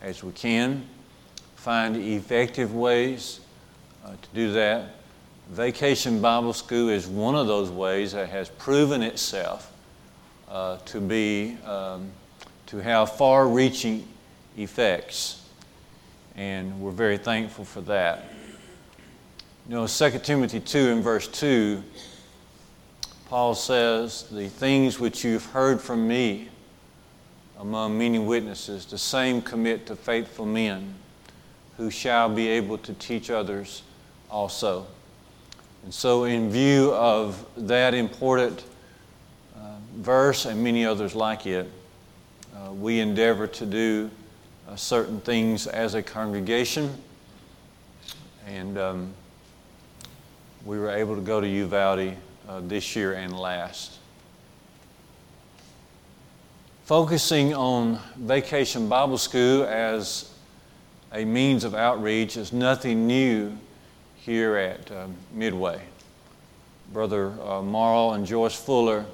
as we can, find effective ways uh, to do that. Vacation Bible School is one of those ways that has proven itself uh, to be um, to have far-reaching effects, and we're very thankful for that. You know, 2 Timothy 2 and verse 2, Paul says, The things which you've heard from me among many witnesses, the same commit to faithful men who shall be able to teach others also. And so, in view of that important uh, verse and many others like it, uh, we endeavor to do uh, certain things as a congregation. And um, we were able to go to Uvalde uh, this year and last. Focusing on Vacation Bible School as a means of outreach is nothing new here at um, Midway. Brother uh, Marl and Joyce Fuller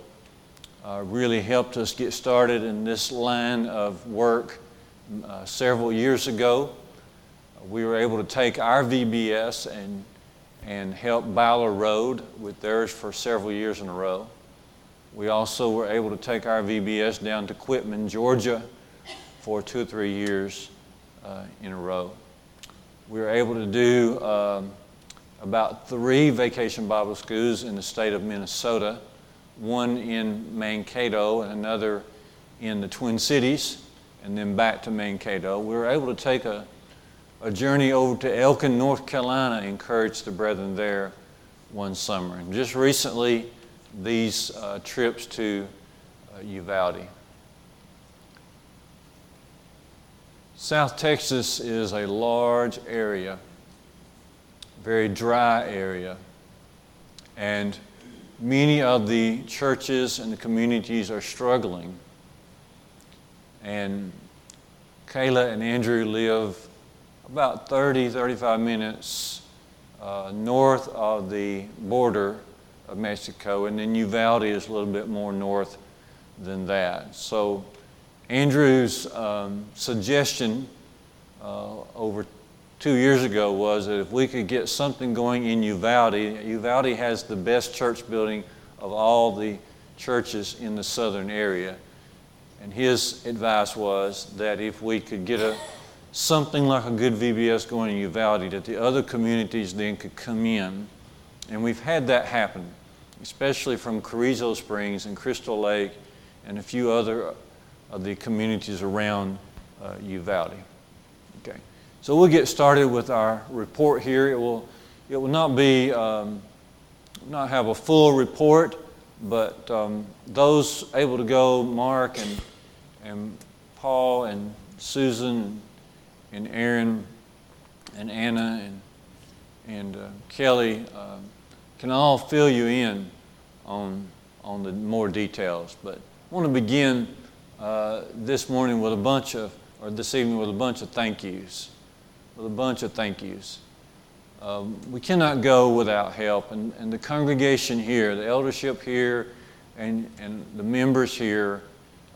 uh, really helped us get started in this line of work uh, several years ago. We were able to take our VBS and, and help Byler Road with theirs for several years in a row. We also were able to take our VBS down to Quitman, Georgia for two or three years uh, in a row. We were able to do um, about three vacation Bible schools in the state of Minnesota one in Mankato and another in the Twin Cities, and then back to Mankato. We were able to take a, a journey over to Elkin, North Carolina, encourage the brethren there one summer. And just recently, these uh, trips to uh, Uvalde. South Texas is a large area, very dry area, and many of the churches and the communities are struggling. And Kayla and Andrew live about 30, 35 minutes uh, north of the border of Mexico, and then Uvalde is a little bit more north than that. So, Andrew's um, suggestion uh, over two years ago was that if we could get something going in Uvalde, Uvalde has the best church building of all the churches in the southern area. And his advice was that if we could get a, something like a good VBS going in Uvalde, that the other communities then could come in. And we've had that happen, especially from Carrizo Springs and Crystal Lake and a few other of the communities around uh, Uvalde. Okay. So we'll get started with our report here. It will, it will not be, um, not have a full report, but um, those able to go, Mark and, and Paul and Susan and Aaron and Anna and, and uh, Kelly uh, can all fill you in on, on the more details. But I want to begin uh, this morning with a bunch of, or this evening with a bunch of thank yous with a bunch of thank yous. Um, we cannot go without help, and, and the congregation here, the eldership here, and, and the members here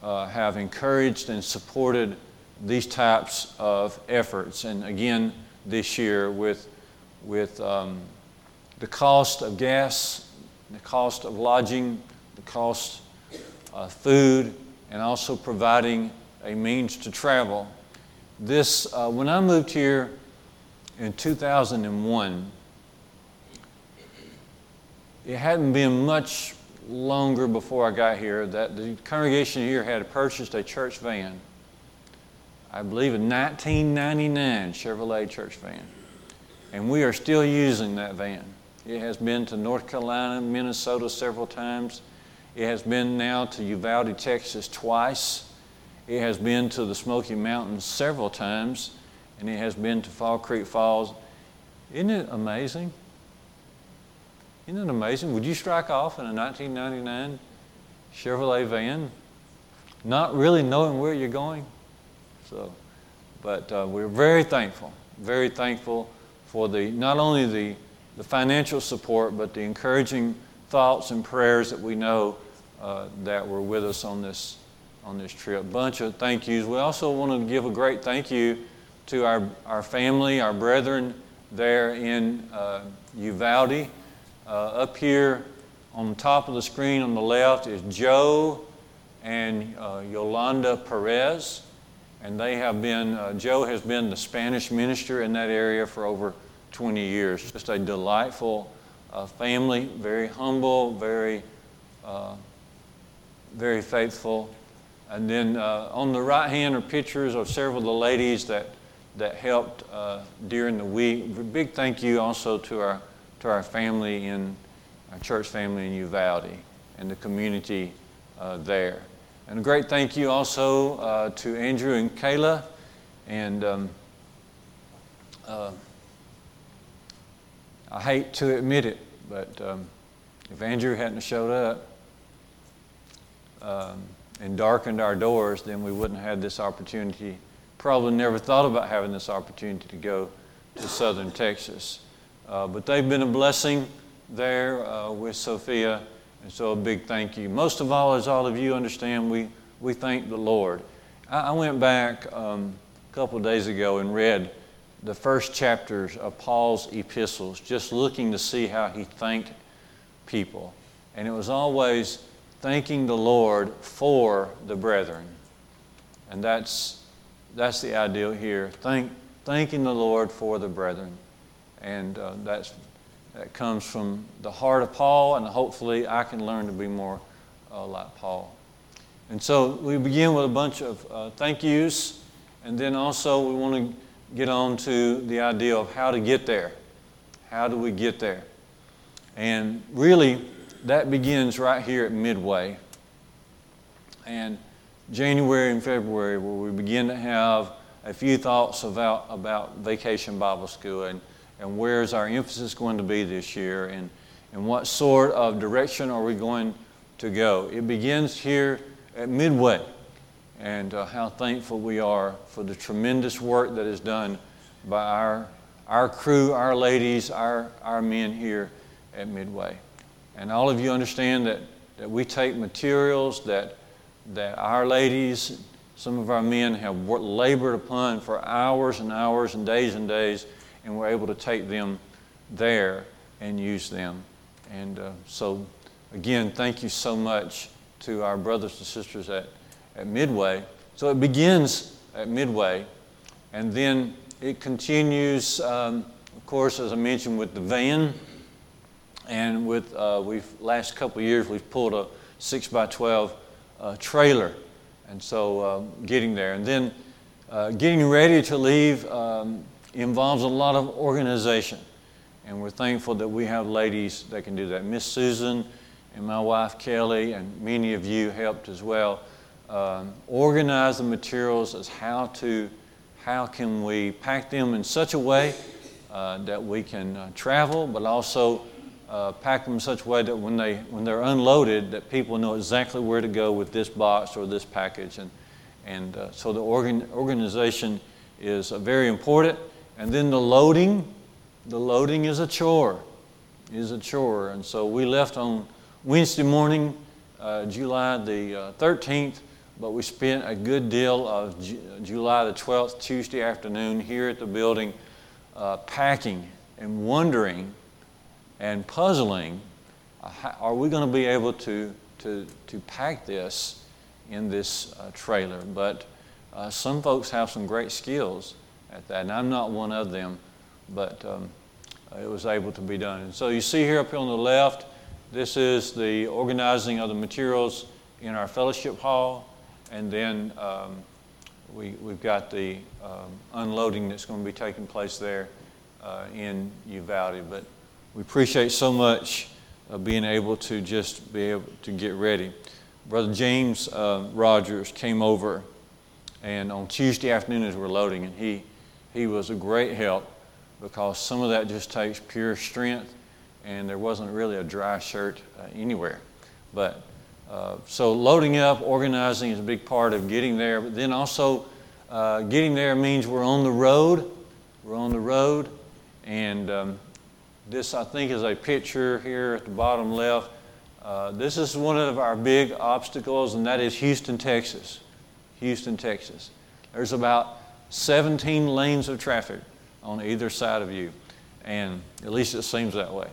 uh, have encouraged and supported these types of efforts. And again, this year, with, with um, the cost of gas, the cost of lodging, the cost of food, and also providing a means to travel this, uh, when I moved here in 2001, it hadn't been much longer before I got here that the congregation here had purchased a church van. I believe a 1999 Chevrolet church van. And we are still using that van. It has been to North Carolina, Minnesota several times. It has been now to Uvalde, Texas twice. It has been to the Smoky Mountains several times, and it has been to Fall Creek Falls. Isn't it amazing? Isn't it amazing? Would you strike off in a 1999 Chevrolet van, not really knowing where you're going? So, but uh, we're very thankful, very thankful for the not only the, the financial support, but the encouraging thoughts and prayers that we know uh, that were with us on this on this trip. Bunch of thank yous. We also want to give a great thank you to our, our family, our brethren there in uh, Uvalde. Uh, up here on the top of the screen on the left is Joe and uh, Yolanda Perez. And they have been, uh, Joe has been the Spanish minister in that area for over 20 years. Just a delightful uh, family, very humble, very, uh, very faithful. And then uh, on the right hand are pictures of several of the ladies that, that helped uh, during the week. Big thank you also to our, to our family in our church family in Uvalde and the community uh, there. And a great thank you also uh, to Andrew and Kayla. And um, I hate to admit it, but um, if Andrew hadn't showed up um, and darkened our doors, then we wouldn't have had this opportunity. Probably never thought about having this opportunity to go to southern Texas. Uh, but they've been a blessing there uh, with Sophia and so a big thank you. Most of all, as all of you understand, we, we thank the Lord. I, I went back um, a couple of days ago and read the first chapters of Paul's epistles, just looking to see how he thanked people. And it was always thanking the Lord for the brethren. And that's, that's the ideal here. Thank, thanking the Lord for the brethren. And uh, that's that comes from the heart of Paul, and hopefully I can learn to be more uh, like Paul. And so we begin with a bunch of uh, thank yous, and then also we want to get on to the idea of how to get there. How do we get there? And really, that begins right here at Midway. And January and February, where we begin to have a few thoughts about, about Vacation Bible School. And and where's our emphasis going to be this year and, and what sort of direction are we going to go. It begins here at Midway and uh, how thankful we are for the tremendous work that is done by our, our crew, our ladies, our, our men here at Midway. And all of you understand that, that we take materials that, that our ladies, some of our men have worked, labored upon for hours and hours and days and days and we're able to take them there and use them. And uh, so, again, thank you so much to our brothers and sisters at, at Midway. So it begins at Midway, and then it continues, um, of course, as I mentioned, with the van. And with uh, we've last couple years we've pulled a six by twelve uh, trailer, and so uh, getting there, and then uh, getting ready to leave um, involves a lot of organization. And we're thankful that we have ladies that can do that. Miss Susan and my wife Kelly, and many of you helped as well, um, organize the materials as how to, how can we pack them in such a way uh, that we can uh, travel, but also uh, pack them in such a way that when, they, when they're unloaded, that people know exactly where to go with this box or this package. And, and uh, so the organ, organization is uh, very important. And then the loading, the loading is a chore, is a chore. And so we left on Wednesday morning, uh, July the uh, 13th, but we spent a good deal of Ju- July the 12th, Tuesday afternoon, here at the building, uh, packing and wondering and puzzling uh, are we going to be able to, to, to pack this in this uh, trailer? But uh, some folks have some great skills at that. And I'm not one of them, but um, it was able to be done. And so you see here up here on the left, this is the organizing of the materials in our fellowship hall. And then um, we, we've got the um, unloading that's going to be taking place there uh, in Uvalde. But we appreciate so much uh, being able to just be able to get ready. Brother James uh, Rogers came over, and on Tuesday afternoon as we're loading, and he he was a great help because some of that just takes pure strength, and there wasn't really a dry shirt uh, anywhere. But uh, so loading up, organizing is a big part of getting there. But then also, uh, getting there means we're on the road. We're on the road, and um, this I think is a picture here at the bottom left Uh, this is one of our big obstacles, and that is Houston, Texas. Houston, Texas. There's about 17 lanes of traffic on either side of you, and at least it seems that way.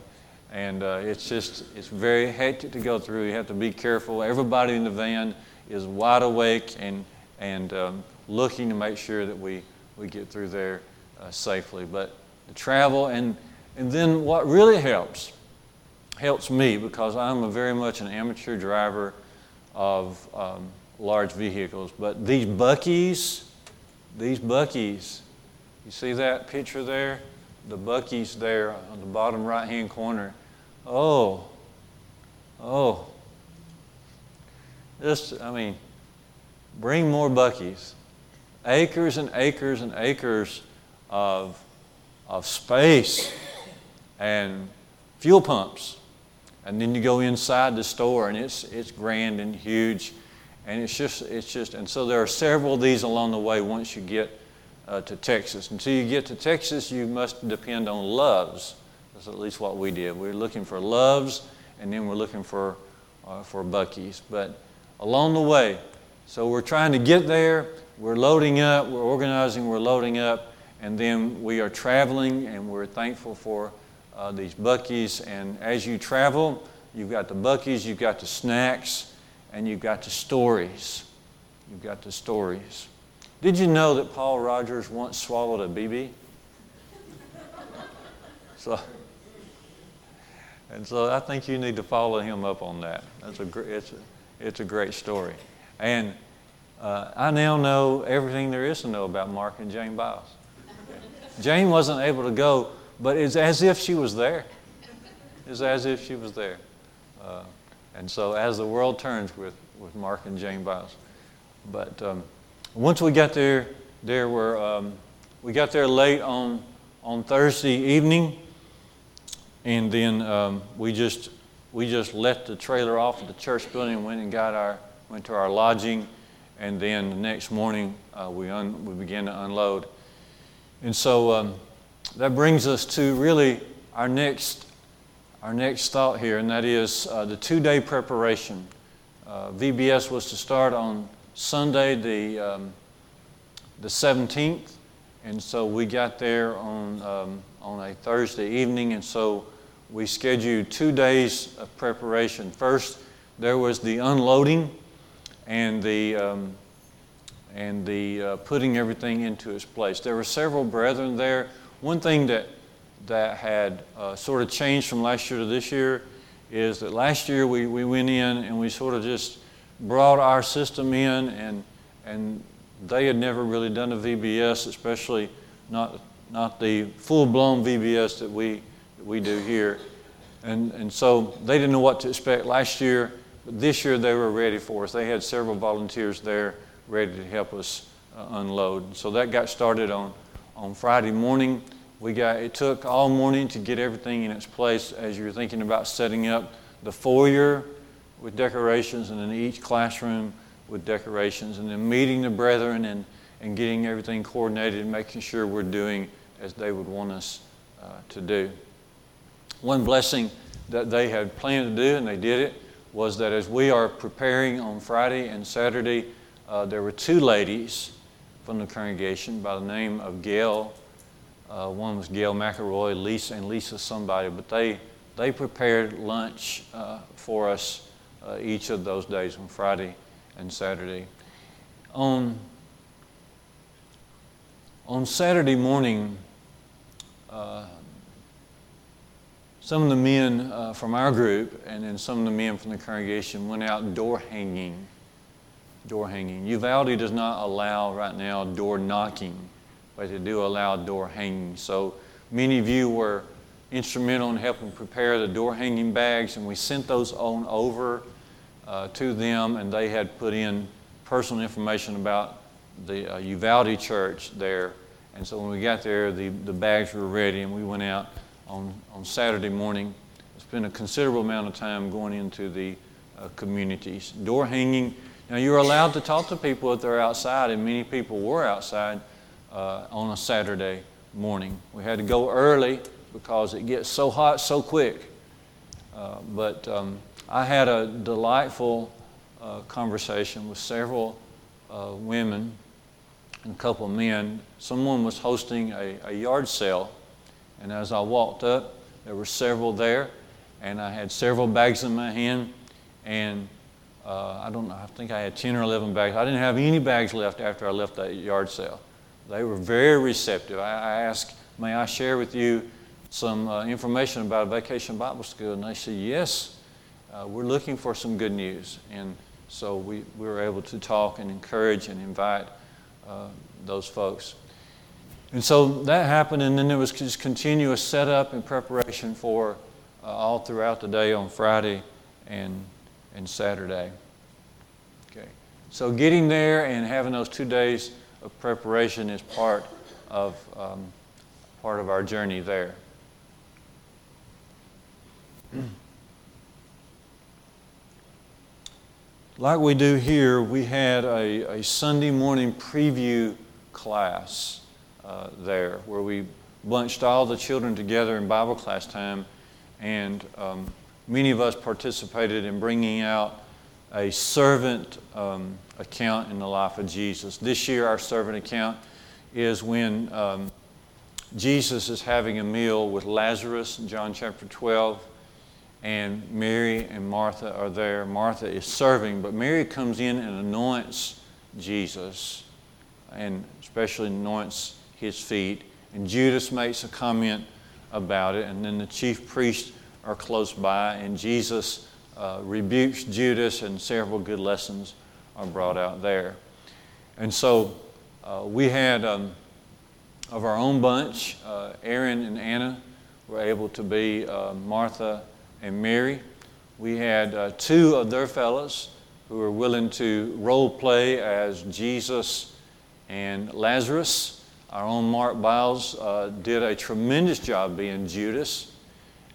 And uh, it's just, it's very hectic to go through. You have to be careful. Everybody in the van is wide awake and, and um, looking to make sure that we, we get through there uh, safely. But the travel, and, and then what really helps, helps me because I'm a very much an amateur driver of um, large vehicles. But these Buc-ee's, these Buc-ee's, you see that picture there? The Buc-ee's there on the bottom right hand corner. Oh, oh. Just, I mean, bring more Buc-ee's. Acres and acres and acres of, of space and fuel pumps. And then you go inside the store and it's, it's grand and huge. And it's just, it's just, and so there are several of these along the way once you get uh, to Texas. Until you get to Texas, you must depend on Love's. That's at least what we did. We are looking for Love's and then we're looking for, uh, for Buc-ee's. But along the way, so we're trying to get there, we're loading up, we're organizing, we're loading up, and then we are traveling and we're thankful for uh, these Buc-ee's. And as you travel, you've got the Buc-ee's, you've got the snacks, and you've got the stories. You've got the stories. Did you know that Paul Rogers once swallowed a BB? So, and so I think you need to follow him up on that. That's a, it's, a, it's a great story. And uh, I now know everything there is to know about Mark and Jane Biles. Jane wasn't able to go but it's as if she was there. It's as if she was there. Uh, and so as the world turns with, with Mark and Jane Biles. But um, once we got there, there were, um, we got there late on, on Thursday evening, and then um, we just we just let the trailer off at the church building and went and got our went to our lodging, and then the next morning uh, we un, we began to unload, and so um, that brings us to really our next, our next thought here, and that is uh, the two day preparation. Uh, VBS was to start on Sunday, the, um, the 17th, and so we got there on, um, on a Thursday evening, and so we scheduled two days of preparation. First, there was the unloading and the, um, and the uh, putting everything into its place. There were several brethren there one thing that, that had uh, sort of changed from last year to this year is that last year we, we went in and we sort of just brought our system in, and, and they had never really done a VBS, especially not, not the full blown VBS that we, that we do here. And, and so they didn't know what to expect last year, but this year they were ready for us. They had several volunteers there ready to help us uh, unload. So that got started on on Friday morning. We got, it took all morning to get everything in its place as you're thinking about setting up the foyer with decorations and then each classroom with decorations and then meeting the brethren and, and getting everything coordinated and making sure we're doing as they would want us uh, to do. One blessing that they had planned to do, and they did it, was that as we are preparing on Friday and Saturday, uh, there were two ladies from the congregation by the name of Gail. Uh, one was Gail McElroy, Lisa, and Lisa somebody, but they, they prepared lunch uh, for us uh, each of those days on Friday and Saturday. On, on Saturday morning, uh, some of the men uh, from our group and then some of the men from the congregation went out door hanging door hanging. Uvalde does not allow right now door knocking, but they do allow door hanging. So many of you were instrumental in helping prepare the door hanging bags, and we sent those on over uh, to them, and they had put in personal information about the uh, Uvalde church there. And so when we got there, the, the bags were ready, and we went out on, on Saturday morning. Spent a considerable amount of time going into the uh, communities. Door hanging now, you're allowed to talk to people if they're outside, and many people were outside uh, on a Saturday morning. We had to go early because it gets so hot so quick. Uh, but um, I had a delightful uh, conversation with several uh, women and a couple of men. Someone was hosting a, a yard sale, and as I walked up, there were several there, and I had several bags in my hand, and uh, I don't know, I think I had 10 or 11 bags. I didn't have any bags left after I left that yard sale. They were very receptive. I, I asked, May I share with you some uh, information about a vacation Bible school? And they said, Yes, uh, we're looking for some good news. And so we, we were able to talk and encourage and invite uh, those folks. And so that happened, and then there was just continuous setup and preparation for uh, all throughout the day on Friday and and Saturday. Okay. So getting there and having those two days of preparation is part of um, part of our journey there. Like we do here, we had a, a Sunday morning preview class uh, there where we bunched all the children together in Bible class time and um, many of us participated in bringing out a servant um, account in the life of Jesus. This year, our servant account is when um, Jesus is having a meal with Lazarus in John chapter 12, and Mary and Martha are there. Martha is serving, but Mary comes in and anoints Jesus, and especially anoints his feet. And Judas makes a comment about it, and then the chief priests are close by, and Jesus uh, rebukes Judas, and several good lessons are brought out there. And so uh, we had, um, of our own bunch, uh, Aaron and Anna were able to be uh, Martha and Mary. We had uh, two of their fellows who were willing to role play as Jesus and Lazarus. Our own Mark Biles uh, did a tremendous job being Judas.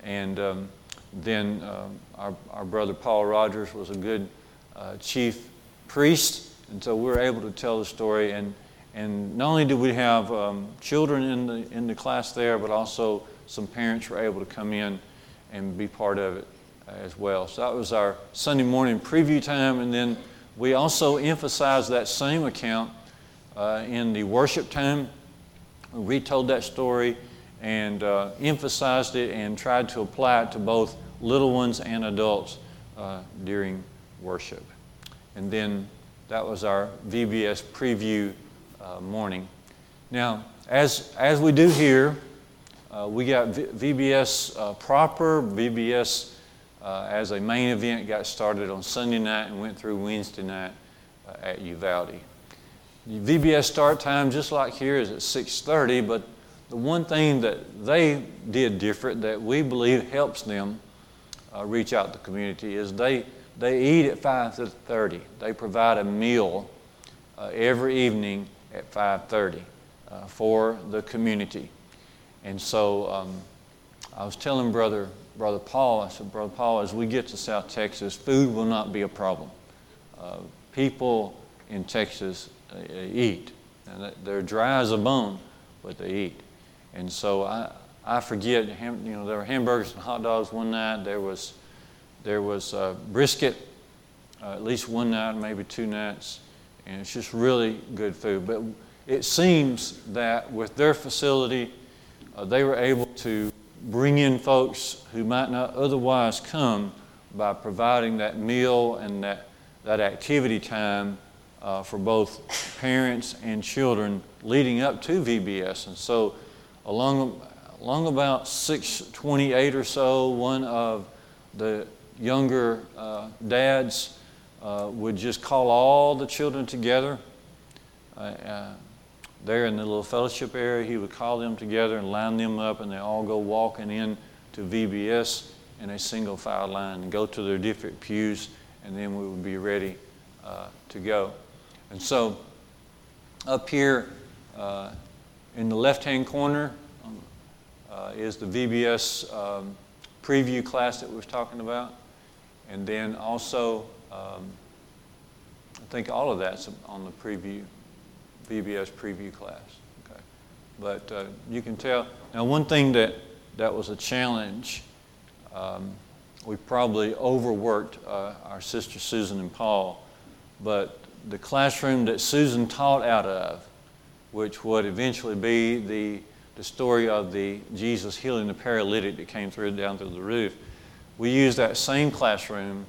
And um, then um, our, our brother Paul Rogers was a good uh, chief priest. And so we were able to tell the story. And, and not only did we have um, children in the, in the class there, but also some parents were able to come in and be part of it as well. So that was our Sunday morning preview time. And then we also emphasized that same account uh, in the worship time. We retold that story and uh, emphasized it and tried to apply it to both little ones and adults uh, during worship. And then that was our VBS preview uh, morning. Now, as, as we do here, uh, we got v- VBS uh, proper, VBS uh, as a main event got started on Sunday night and went through Wednesday night at Uvalde. VBS start time, just like here, is at 6:30, but the one thing that they did different that we believe helps them uh, reach out to the community is they, they eat at 5.30. They provide a meal uh, every evening at 5.30 uh, for the community. And so um, I was telling Brother, Brother Paul, I said, Brother Paul, as we get to South Texas, food will not be a problem. Uh, people in Texas uh, eat. And they're dry as a bone, but they eat. And so I, I forget, you know, there were hamburgers and hot dogs one night. There was, there was uh, brisket uh, at least one night, maybe two nights. And it's just really good food. But it seems that with their facility, uh, they were able to bring in folks who might not otherwise come by providing that meal and that, that activity time uh, for both parents and children leading up to VBS. And so Along, along about 628 or so, one of the younger uh, dads uh, would just call all the children together. There in the little fellowship area, he would call them together and line them up, and they all go walking in to VBS in a single file line and go to their different pews, and then we would be ready uh, to go. And so, up here uh, in the left hand corner uh, is the VBS um, preview class that we was talking about. And then also, um, I think all of that's on the preview, VBS preview class. Okay. But uh, you can tell. Now, one thing that, that was a challenge um, we probably overworked uh, our sister Susan and Paul, but the classroom that Susan taught out of, which would eventually be the, the story of the Jesus healing the paralytic that came through down through the roof, we used that same classroom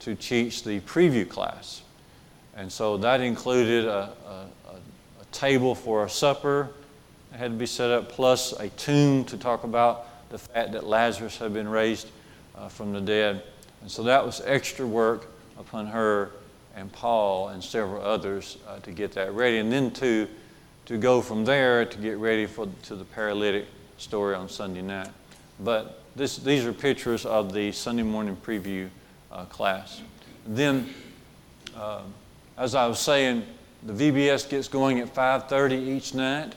to teach the preview class. And so that included a, table for a supper that had to be set up, plus a tomb to talk about the fact that Lazarus had been raised uh, from the dead. And so that was extra work upon her and Paul and several others uh, to get that ready. And then to, to go from there to get ready for to the paralytic story on Sunday night. But this, these are pictures of the Sunday morning preview uh, class. Then, uh, as I was saying, the VBS gets going at 5:30 each night.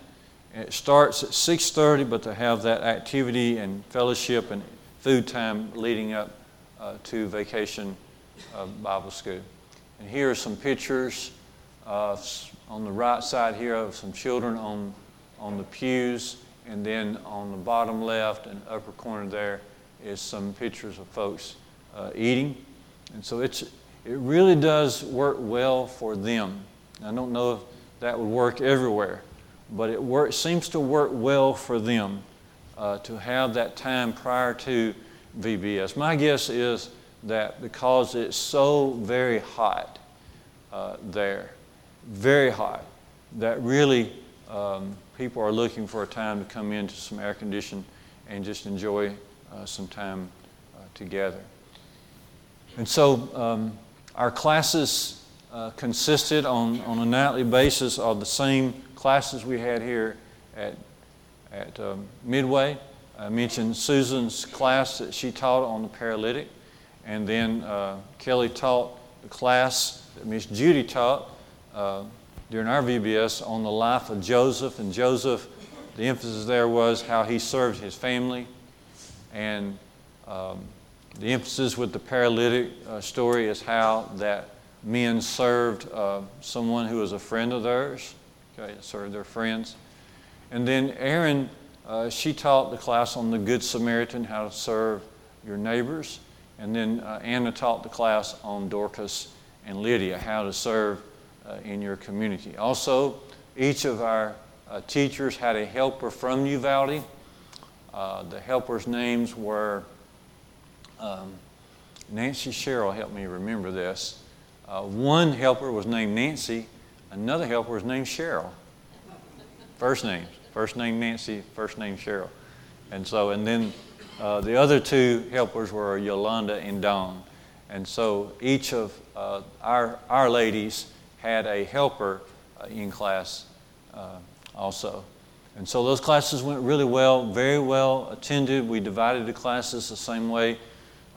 It starts at 6:30, but to have that activity and fellowship and food time leading up uh, to vacation uh, Bible school. And here are some pictures on the right side here of some children on, on the pews, and then on the bottom left and upper corner there is some pictures of folks uh, eating. And so it's, it really does work well for them. I don't know if that would work everywhere, but it work, seems to work well for them uh, to have that time prior to VBS. My guess is that because it's so very hot uh, there, very hot, that really um, people are looking for a time to come into some air condition and just enjoy uh, some time uh, together. And so um, our classes uh, consisted on, on a nightly basis of the same classes we had here at, at um, Midway. I mentioned Susan's class that she taught on the paralytic, and then uh, Kelly taught the class that Miss Judy taught uh, during our VBS on the life of Joseph. And Joseph, the emphasis there was how he served his family, and um, the emphasis with the paralytic uh, story is how that men served uh, someone who was a friend of theirs, okay, served their friends. And then Aaron, uh, she taught the class on the Good Samaritan, how to serve your neighbors. And then uh, Anna taught the class on Dorcas and Lydia, how to serve uh, in your community. Also, each of our uh, teachers had a helper from Uvalde. the helpers' names were um, Nancy Cheryl helped me remember this. Uh, one helper was named Nancy, another helper was named Cheryl. First names. First name Nancy, first name Cheryl. And so, and then uh, the other two helpers were Yolanda and Dawn. And so each of uh, our, our ladies had a helper uh, in class uh, also. And so those classes went really well, very well attended. We divided the classes the same way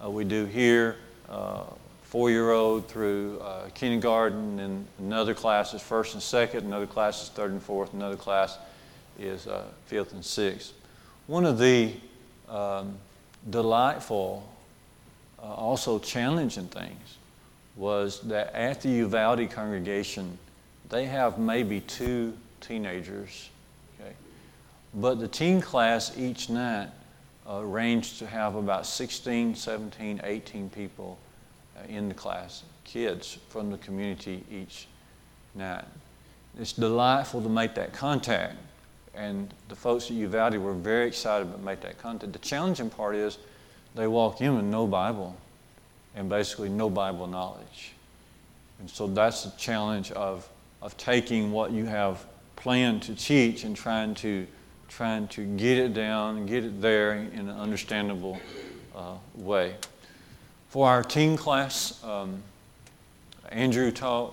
uh, we do here, uh, four-year-old through uh, kindergarten, and another class is first and second, another class is third and fourth, another class is uh, fifth and sixth. One of the um, delightful, uh, also challenging things was that at the Uvalde congregation, they have maybe two teenagers, okay? But the teen class each night uh, to have about 16, 17, 18 people in the class, kids from the community each night. It's delightful to make that contact, and the folks at Uvalde were very excited to make that contact. The challenging part is they walk in with no Bible and basically no Bible knowledge. And so that's the challenge of, of taking what you have planned to teach and trying to trying to get it down, get it there in an understandable uh, way. For our teen class, um, Andrew taught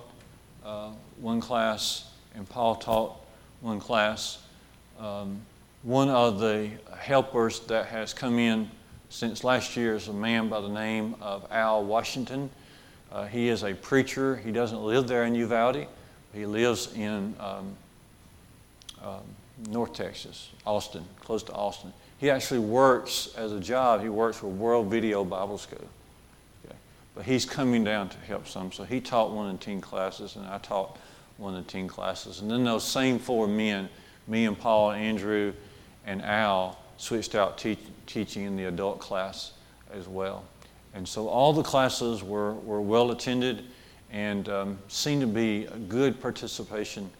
uh, one class and Paul taught one class. Um, one of the helpers that has come in since last year is a man by the name of Al Washington. Uh, he is a preacher. He doesn't live there in Uvalde. He lives in um, um North Texas, Austin, close to Austin. He actually works as a job, he works for World Video Bible School. But he's coming down to help some. So he taught one the teen classes, and I taught one the teen classes. And then those same four men, me and Paul, Andrew, and Al, switched out te- teaching in the adult class as well. And so all the classes were, were well attended and um, seemed to be a good participation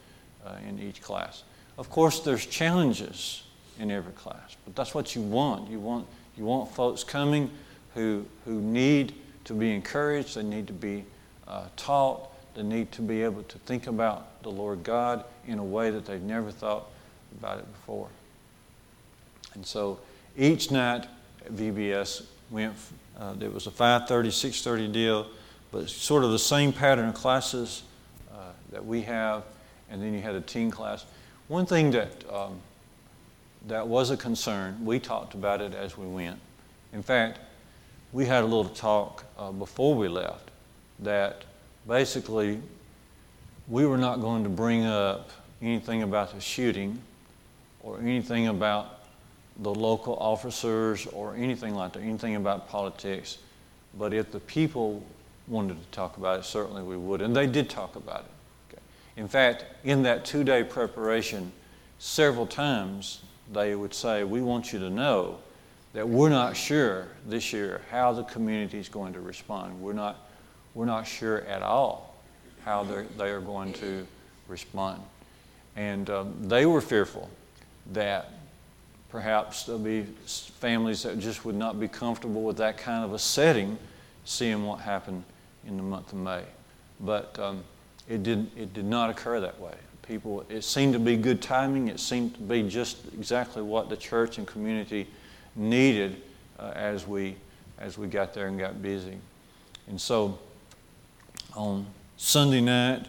uh, in each class. Of course, there's challenges in every class, but that's what you want. You want, you want folks coming who, who need to be encouraged, they need to be uh, taught, they need to be able to think about the Lord God in a way that they've never thought about it before. And so each night at VBS went, uh, there was a 5.30, 6.30 deal, but sort of the same pattern of classes uh, that we have, and then you had a teen class. One thing that, um, that was a concern, we talked about it as we went. In fact, we had a little talk uh, before we left that basically we were not going to bring up anything about the shooting or anything about the local officers or anything like that, anything about politics. But if the people wanted to talk about it, certainly we would. And they did talk about it. Okay. In fact, in that two day preparation, several times they would say, We want you to know that we're not sure this year how the community is going to respond. We're not, we're not sure at all how they are going to respond. And um, they were fearful that perhaps there'll be families that just would not be comfortable with that kind of a setting, seeing what happened in the month of May. But um, it, did, it did not occur that way. People, it seemed to be good timing. It seemed to be just exactly what the church and community needed uh, as, we, as we got there and got busy. And so on Sunday night,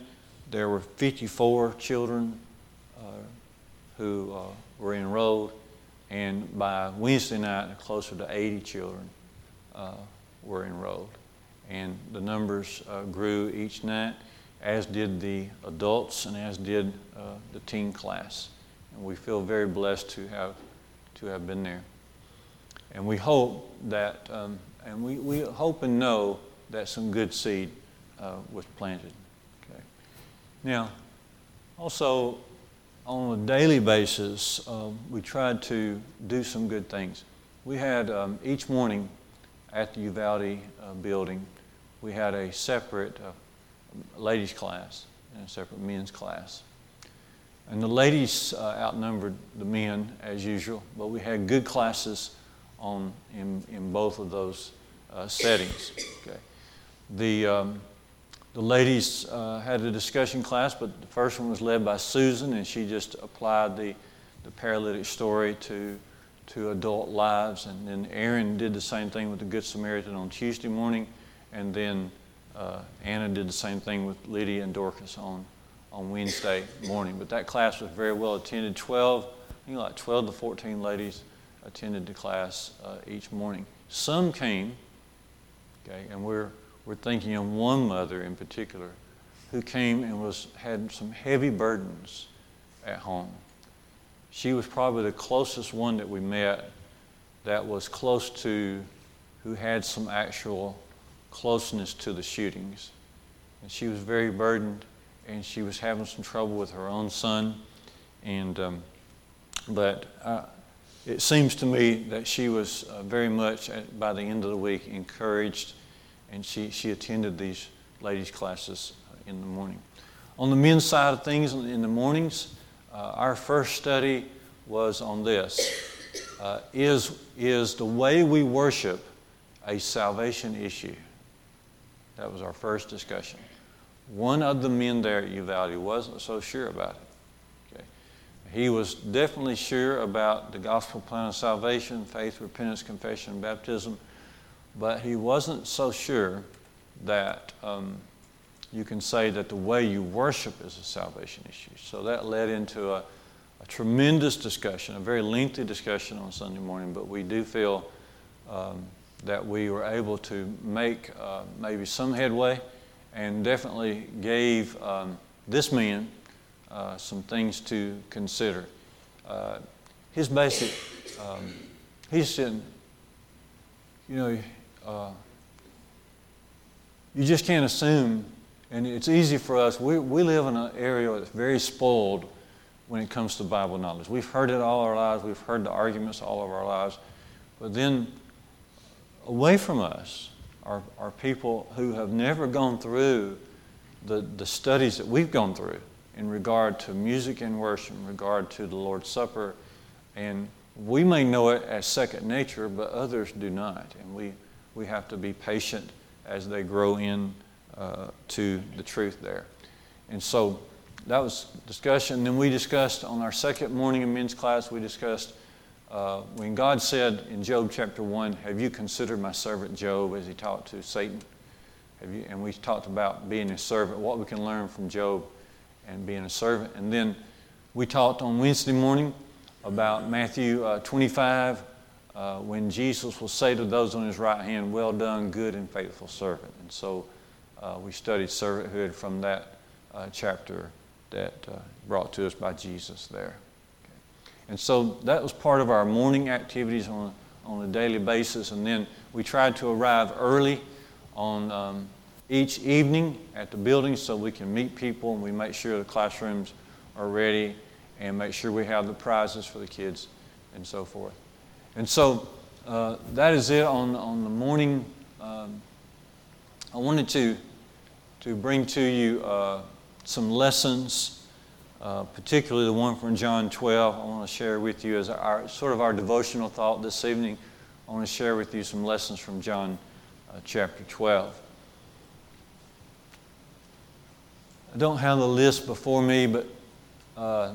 there were 54 children uh, who uh, were enrolled, and by Wednesday night, closer to 80 children uh, were enrolled. And the numbers uh, grew each night, as did the adults and as did uh, the teen class. And we feel very blessed to have, to have been there. And we hope that, um, and we, we hope and know that some good seed uh, was planted. Okay. Now, also, on a daily basis, uh, we tried to do some good things. We had um, each morning at the Uvalde uh, building, we had a separate uh, ladies' class and a separate men's class. And the ladies uh, outnumbered the men as usual, but we had good classes on, in, in both of those uh, settings. Okay. The, um, the ladies uh, had a discussion class, but the first one was led by Susan, and she just applied the, the paralytic story to, to adult lives. And then Aaron did the same thing with the Good Samaritan on Tuesday morning, and then uh, Anna did the same thing with Lydia and Dorcas on, on Wednesday morning. But that class was very well attended. 12, I think like 12 to 14 ladies attended the class uh, each morning. Some came, okay, and we're, we're thinking of one mother in particular who came and was, had some heavy burdens at home. She was probably the closest one that we met that was close to who had some actual closeness to the shootings. And she was very burdened and she was having some trouble with her own son. And, um, but uh, it seems to me that she was uh, very much, at, by the end of the week, encouraged, and she, she attended these ladies' classes uh, in the morning. On the men's side of things, in the mornings, uh, our first study was on this uh, is, is the way we worship a salvation issue? That was our first discussion. One of the men there at Uvalde wasn't so sure about it. He was definitely sure about the gospel plan of salvation, faith, repentance, confession, and baptism, but he wasn't so sure that um, you can say that the way you worship is a salvation issue. So that led into a, a tremendous discussion, a very lengthy discussion on Sunday morning, but we do feel um, that we were able to make uh, maybe some headway and definitely gave um, this man uh, some things to consider. Uh, his basic, um, he said, you know, uh, you just can't assume, and it's easy for us. We, we live in an area that's very spoiled when it comes to Bible knowledge. We've heard it all our lives, we've heard the arguments all of our lives, but then away from us, are, are people who have never gone through the, the studies that we've gone through in regard to music and worship, in regard to the Lord's Supper. And we may know it as second nature, but others do not. And we, we have to be patient as they grow in uh, to the truth there. And so that was discussion. Then we discussed on our second morning of men's class, we discussed uh, when God said in Job chapter 1, Have you considered my servant Job as he talked to Satan? You, and we talked about being a servant, what we can learn from Job and being a servant. And then we talked on Wednesday morning about Matthew uh, 25, uh, when Jesus will say to those on his right hand, Well done, good and faithful servant. And so uh, we studied servanthood from that uh, chapter that uh, brought to us by Jesus there. And so that was part of our morning activities on, on a daily basis. And then we tried to arrive early on um, each evening at the building so we can meet people and we make sure the classrooms are ready and make sure we have the prizes for the kids and so forth. And so uh, that is it on, on the morning. Um, I wanted to, to bring to you uh, some lessons uh, particularly the one from John 12, I want to share with you as our sort of our devotional thought this evening. I want to share with you some lessons from John uh, chapter 12. I don't have the list before me, but uh,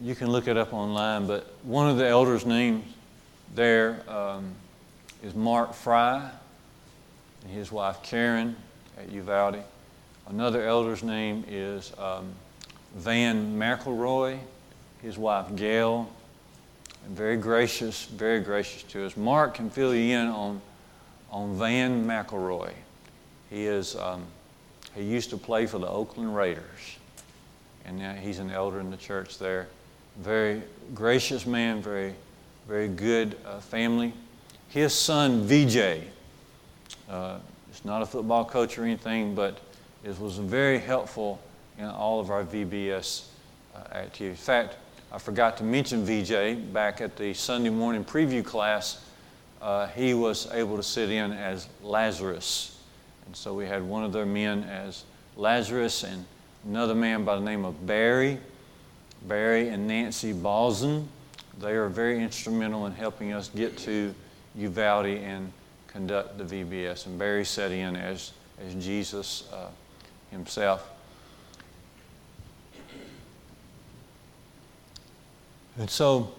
you can look it up online. But one of the elders' names there um, is Mark Fry and his wife Karen at Uvalde. Another elder's name is um, Van McElroy, his wife Gail, and very gracious, very gracious to us. Mark can fill you in on, on Van McElroy. He is um, he used to play for the Oakland Raiders, and now he's an elder in the church there. Very gracious man, very very good uh, family. His son VJ, uh, is not a football coach or anything, but it was very helpful in all of our VBS uh, activities. In fact, I forgot to mention VJ back at the Sunday morning preview class. Uh, he was able to sit in as Lazarus. And so we had one of their men as Lazarus and another man by the name of Barry. Barry and Nancy Balzen. They are very instrumental in helping us get to Uvalde and conduct the VBS. And Barry set in as, as Jesus. Uh, himself. And so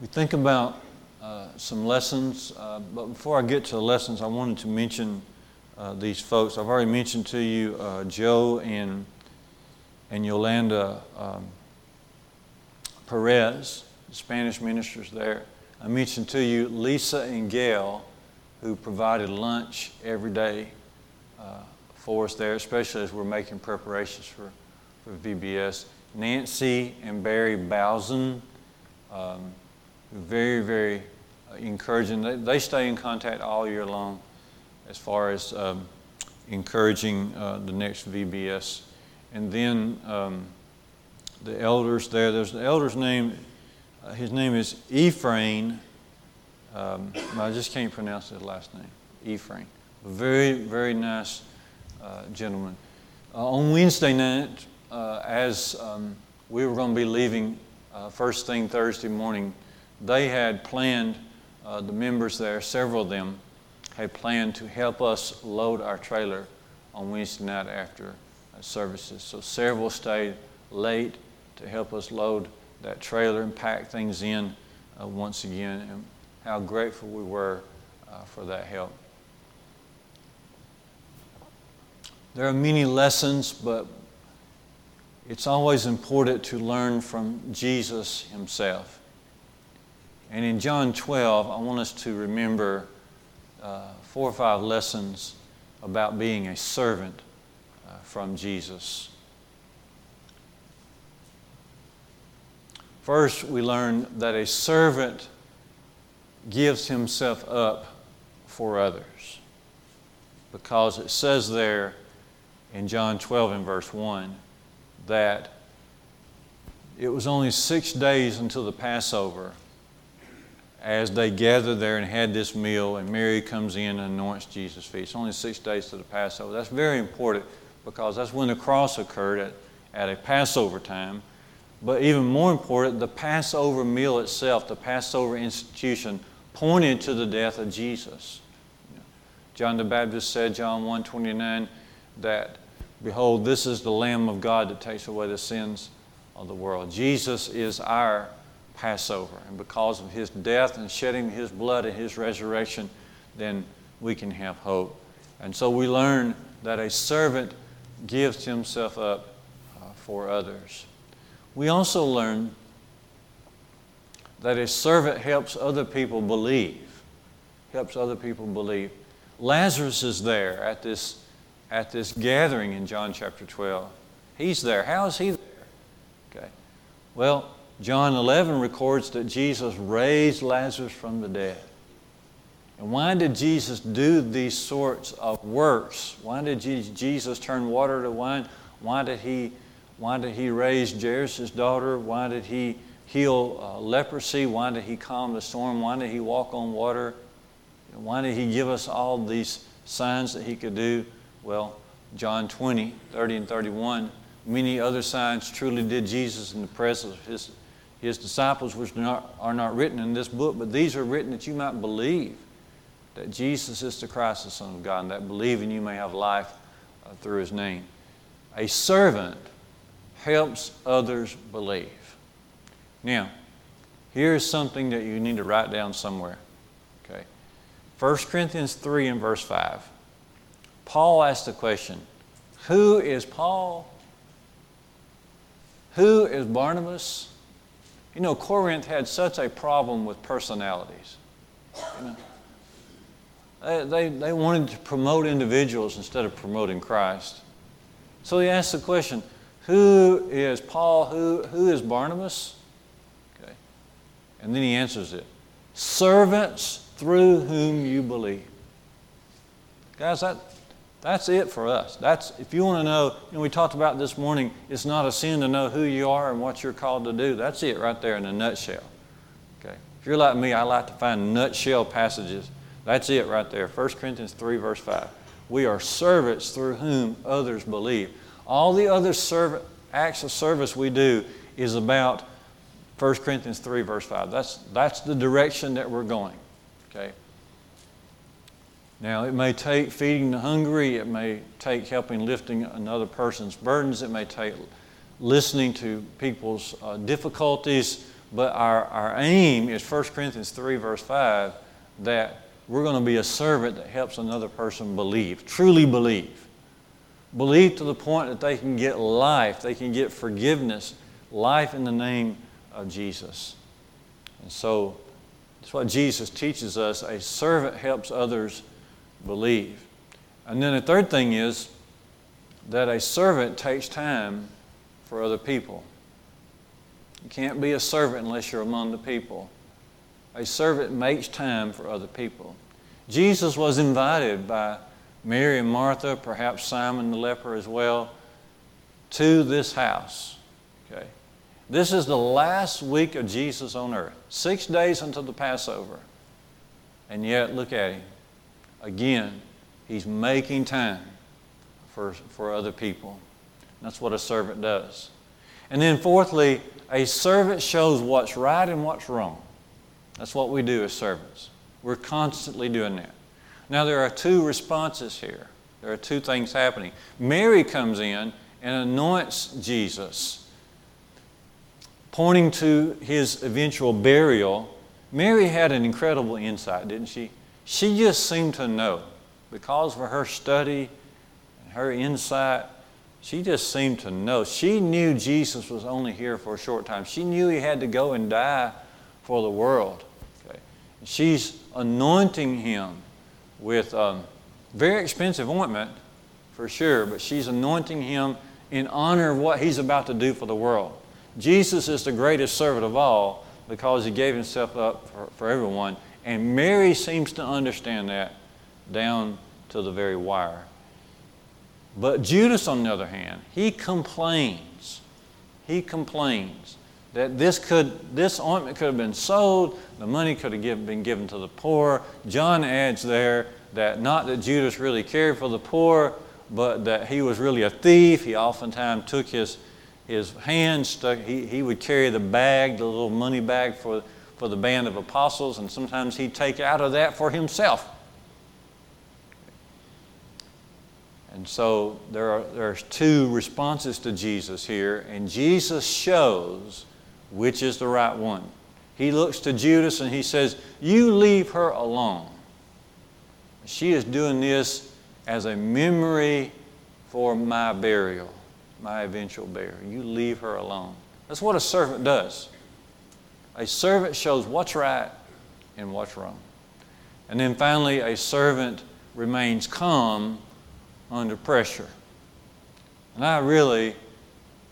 we think about uh, some lessons, uh, but before I get to the lessons, I wanted to mention uh, these folks. I've already mentioned to you uh, Joe and, and Yolanda um, Perez, Spanish ministers there. I mentioned to you Lisa and Gail, who provided lunch every day uh, for us there, especially as we're making preparations for, for VBS. Nancy and Barry Bowsen, um, very, very encouraging. They, they, stay in contact all year long as far as um, encouraging uh, the next VBS. And then um, the elders there, there's the elder's name, uh, his name is Ephraim. Um, I just can't pronounce his last name, Ephraim. Very, very nice uh, gentlemen. Uh, on Wednesday night, uh, as um, we were going to be leaving uh, first thing Thursday morning, they had planned, the members there, several of them, had planned to help us load our trailer on Wednesday night after services. So several stayed late to help us load that trailer and pack things in uh, once again, and how grateful we were uh, for that help. There are many lessons, but it's always important to learn from Jesus himself. And in John 12, I want us to remember uh, four or five lessons about being a servant uh, from Jesus. First, we learn that a servant gives himself up for others because it says there in John 12 and verse 1 that it was only six days until the Passover, as they gather there and had this meal, and Mary comes in and anoints Jesus' feet. It's only six days to the Passover. That's very important because that's when the cross occurred at, at a Passover time. But even more important, the Passover meal itself, the Passover institution, pointed to the death of Jesus. John the Baptist said, John 1:29, that behold, this is the Lamb of God that takes away the sins of the world. Jesus is our Passover. And because of his death and shedding his blood and his resurrection, then we can have hope. And so we learn that a servant gives himself up uh, for others. We also learn that a servant helps other people believe. Helps other people believe. Lazarus is there at this, at this gathering in John chapter 12. He's there. How is he there? Okay. Well, John 11 records that Jesus raised Lazarus from the dead. And why did Jesus do these sorts of works? Why did Jesus turn water to wine? Why did he, why did he raise Jairus' daughter? Why did he heal uh, leprosy? Why did he calm the storm? Why did he walk on water? Why did he give us all these signs that he could do? Well, John 20, 30 and 31, many other signs truly did Jesus in the presence of his his disciples, which not, are not written in this book, but these are written that you might believe that Jesus is the Christ, the Son of God, and that believing you may have life uh, through his name. A servant helps others believe. Now, here's something that you need to write down somewhere. Okay. 1 Corinthians 3 and verse 5. Paul asked the question Who is Paul? Who is Barnabas? You know, Corinth had such a problem with personalities. You know? they, they, they wanted to promote individuals instead of promoting Christ. So he asked the question who is Paul? Who, who is Barnabas? Okay. And then he answers it servants through whom you believe. Guys, that, that's it for us. That's if you want to know, know, we talked about this morning, it's not a sin to know who you are and what you're called to do. That's it right there in a nutshell. Okay. If you're like me, I like to find nutshell passages. That's it right there. 1 Corinthians 3, verse 5. We are servants through whom others believe. All the other servant, acts of service we do is about 1 Corinthians 3, verse 5. That's, that's the direction that we're going. Okay? Now, it may take feeding the hungry, it may take helping lifting another person's burdens, it may take listening to people's uh, difficulties, but our, our aim is 1 Corinthians 3, verse 5, that we're going to be a servant that helps another person believe, truly believe. Believe to the point that they can get life, they can get forgiveness, life in the name of Jesus. And so, that's what Jesus teaches us. A servant helps others believe. And then the third thing is that a servant takes time for other people. You can't be a servant unless you're among the people. A servant makes time for other people. Jesus was invited by Mary and Martha, perhaps Simon the leper as well, to this house. Okay. This is the last week of Jesus on earth, six days until the Passover. And yet, look at him. Again, he's making time for, for other people. That's what a servant does. And then, fourthly, a servant shows what's right and what's wrong. That's what we do as servants. We're constantly doing that. Now, there are two responses here. There are two things happening. Mary comes in and anoints Jesus, pointing to his eventual burial. Mary had an incredible insight, didn't she? She just seemed to know because of her study and her insight. She just seemed to know. She knew Jesus was only here for a short time. She knew he had to go and die for the world. Okay. She's anointing him with um, very expensive ointment, for sure, but she's anointing him in honor of what he's about to do for the world. Jesus is the greatest servant of all because he gave himself up for, for everyone. And Mary seems to understand that down to the very wire. But Judas, on the other hand, he complains. He complains that this, could, this ointment could have been sold, the money could have give, been given to the poor. John adds there that not that Judas really cared for the poor, but that he was really a thief. He oftentimes took his, his hand, stuck, he, he would carry the bag, the little money bag for, for the band of apostles, and sometimes he'd take out of that for himself. And so there are there's two responses to Jesus here, and Jesus shows which is the right one. He looks to Judas and he says, You leave her alone. She is doing this as a memory for my burial, my eventual burial. You leave her alone. That's what a servant does. A servant shows what's right and what's wrong. And then finally, a servant remains calm under pressure. And I really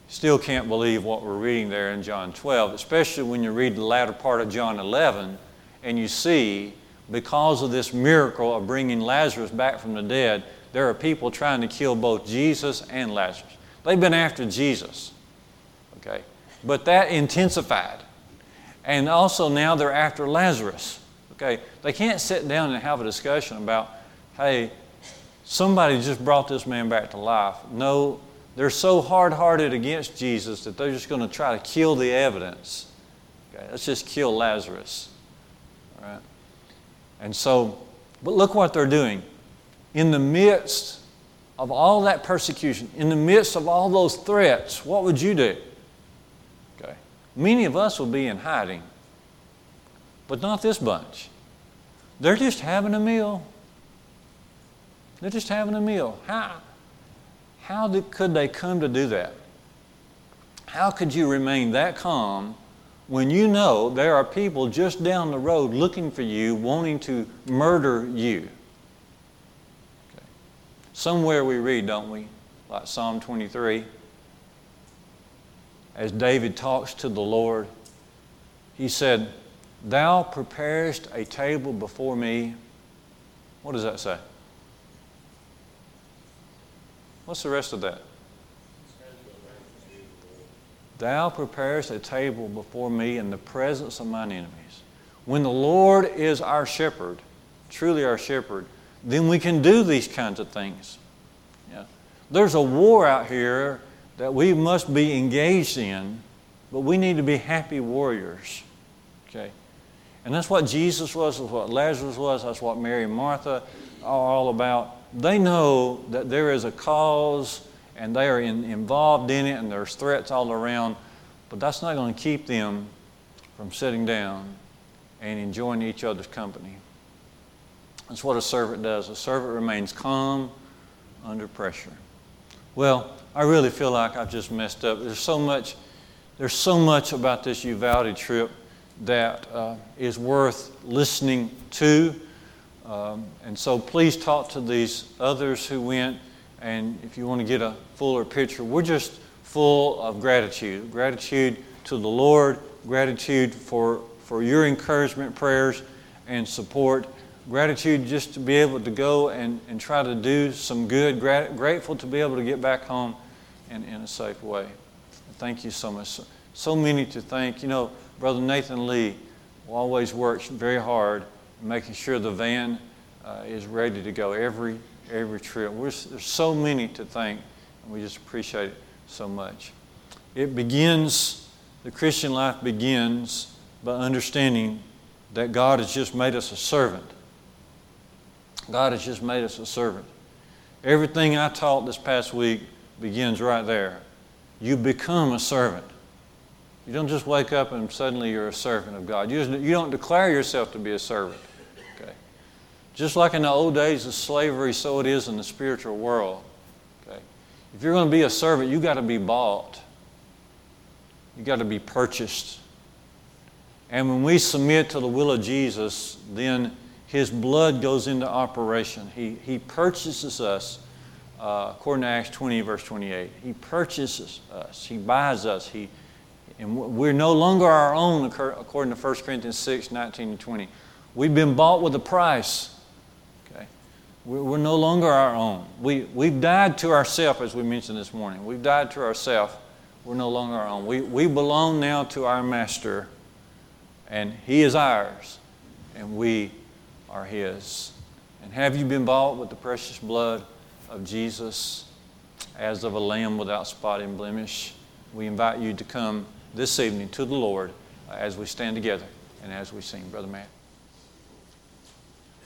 still can't believe what we're reading there in John 12, especially when you read the latter part of John 11 and you see, because of this miracle of bringing Lazarus back from the dead, there are people trying to kill both Jesus and Lazarus. They've been after Jesus, okay? But that intensified. And also now they're after Lazarus, okay? They can't sit down and have a discussion about, hey, somebody just brought this man back to life. No, they're so hard hearted against Jesus that they're just going to try to kill the evidence. Okay, let's just kill Lazarus. All right? And so, but look what they're doing. In the midst of all that persecution, in the midst of all those threats, what would you do? Many of us will be in hiding, but not this bunch. They're just having a meal. They're just having a meal. How, how did, could they come to do that? How could you remain that calm when you know there are people just down the road looking for you, wanting to murder you? Okay. Somewhere we read, don't we? Like Psalm 23. As David talks to the Lord, he said, Thou preparest a table before me. What does that say? What's the rest of that? Thou preparest a table before me in the presence of mine enemies. When the Lord is our shepherd, truly our shepherd, then we can do these kinds of things. Yeah. There's a war out here that we must be engaged in, but we need to be happy warriors. Okay? And that's what Jesus was, that's what Lazarus was, that's what Mary and Martha are all about they know that there is a cause and they are in, involved in it and there's threats all around, but that's not going to keep them from sitting down and enjoying each other's company. That's what a servant does. A servant remains calm under pressure. Well, I really feel like I've just messed up. There's so much, there's so much about this Uvalde trip that uh, is worth listening to. Um, and so please talk to these others who went. And if you want to get a fuller picture, we're just full of gratitude gratitude to the Lord, gratitude for, for your encouragement, prayers, and support. Gratitude just to be able to go and, and try to do some good. Grat- grateful to be able to get back home in, in a safe way. Thank you so much. So, so many to thank. You know, Brother Nathan Lee always works very hard making sure the van uh, is ready to go every every trip. We're, there's so many to thank, and we just appreciate it so much. It begins, the Christian life begins by understanding that God has just made us a servant. God has just made us a servant. Everything I taught this past week begins right there. You become a servant. You don't just wake up and suddenly you're a servant of God. You, you don't declare yourself to be a servant. Okay? Just like in the old days of slavery, so it is in the spiritual world. Okay? If you're going to be a servant, you've got to be bought. You've got to be purchased. And when we submit to the will of Jesus, then His blood goes into operation. He, he purchases us, uh, according to Acts 20, verse 28. He purchases us, He buys us, He and we're no longer our own, according to 1 Corinthians 6 19 and 20. We've been bought with a price. Okay? We're no longer our own. We, we've died to ourselves, as we mentioned this morning. We've died to ourselves. We're no longer our own. We, we belong now to our Master, and He is ours, and we are His. And have you been bought with the precious blood of Jesus as of a lamb without spot and blemish? We invite you to come this evening to the Lord as we stand together and as we sing. Brother Matt.